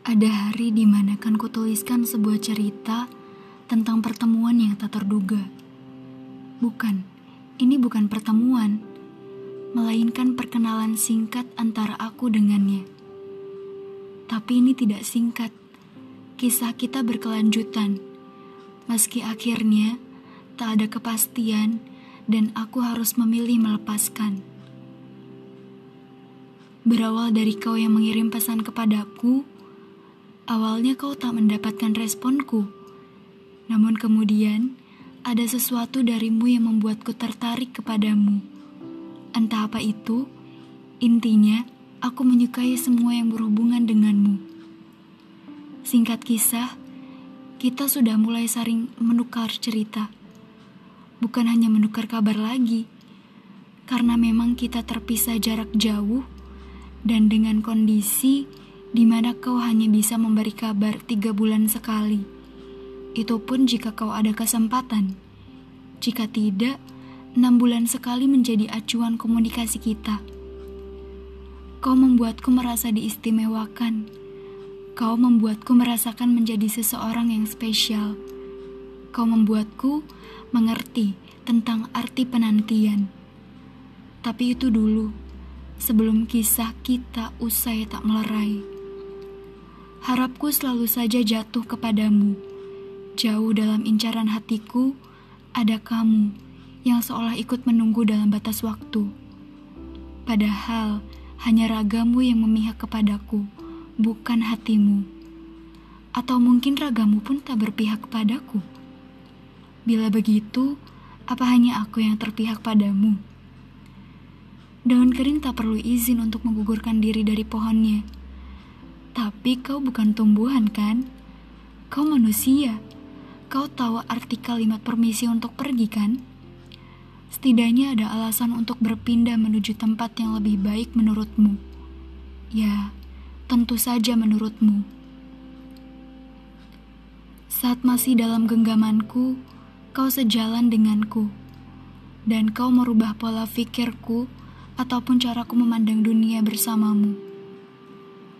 Ada hari di mana kan kutuliskan sebuah cerita tentang pertemuan yang tak terduga. Bukan, ini bukan pertemuan, melainkan perkenalan singkat antara aku dengannya. Tapi ini tidak singkat. Kisah kita berkelanjutan. Meski akhirnya tak ada kepastian dan aku harus memilih melepaskan. Berawal dari kau yang mengirim pesan kepadaku, awalnya kau tak mendapatkan responku. Namun kemudian, ada sesuatu darimu yang membuatku tertarik kepadamu. Entah apa itu, intinya aku menyukai semua yang berhubungan denganmu. Singkat kisah, kita sudah mulai saling menukar cerita. Bukan hanya menukar kabar lagi, karena memang kita terpisah jarak jauh dan dengan kondisi di mana kau hanya bisa memberi kabar tiga bulan sekali. Itu pun jika kau ada kesempatan. Jika tidak, enam bulan sekali menjadi acuan komunikasi kita. Kau membuatku merasa diistimewakan. Kau membuatku merasakan menjadi seseorang yang spesial. Kau membuatku mengerti tentang arti penantian. Tapi itu dulu sebelum kisah kita usai tak melerai. Harapku selalu saja jatuh kepadamu. Jauh dalam incaran hatiku, ada kamu yang seolah ikut menunggu dalam batas waktu. Padahal hanya ragamu yang memihak kepadaku, bukan hatimu. Atau mungkin ragamu pun tak berpihak kepadaku. Bila begitu, apa hanya aku yang terpihak padamu? Daun kering tak perlu izin untuk menggugurkan diri dari pohonnya. Tapi kau bukan tumbuhan, kan? Kau manusia. Kau tahu arti kalimat permisi untuk pergi, kan? Setidaknya ada alasan untuk berpindah menuju tempat yang lebih baik menurutmu. Ya, tentu saja menurutmu. Saat masih dalam genggamanku, kau sejalan denganku, dan kau merubah pola pikirku ataupun caraku memandang dunia bersamamu.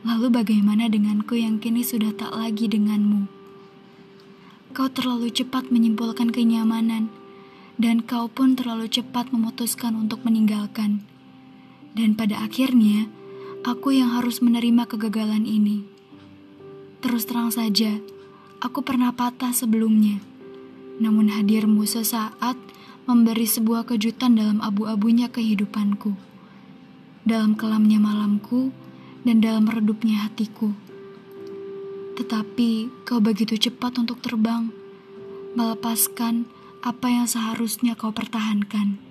Lalu bagaimana denganku yang kini sudah tak lagi denganmu? Kau terlalu cepat menyimpulkan kenyamanan, dan kau pun terlalu cepat memutuskan untuk meninggalkan. Dan pada akhirnya, aku yang harus menerima kegagalan ini. Terus terang saja, aku pernah patah sebelumnya. Namun hadirmu sesaat memberi sebuah kejutan dalam abu-abunya kehidupanku dalam kelamnya malamku dan dalam redupnya hatiku. Tetapi kau begitu cepat untuk terbang, melepaskan apa yang seharusnya kau pertahankan.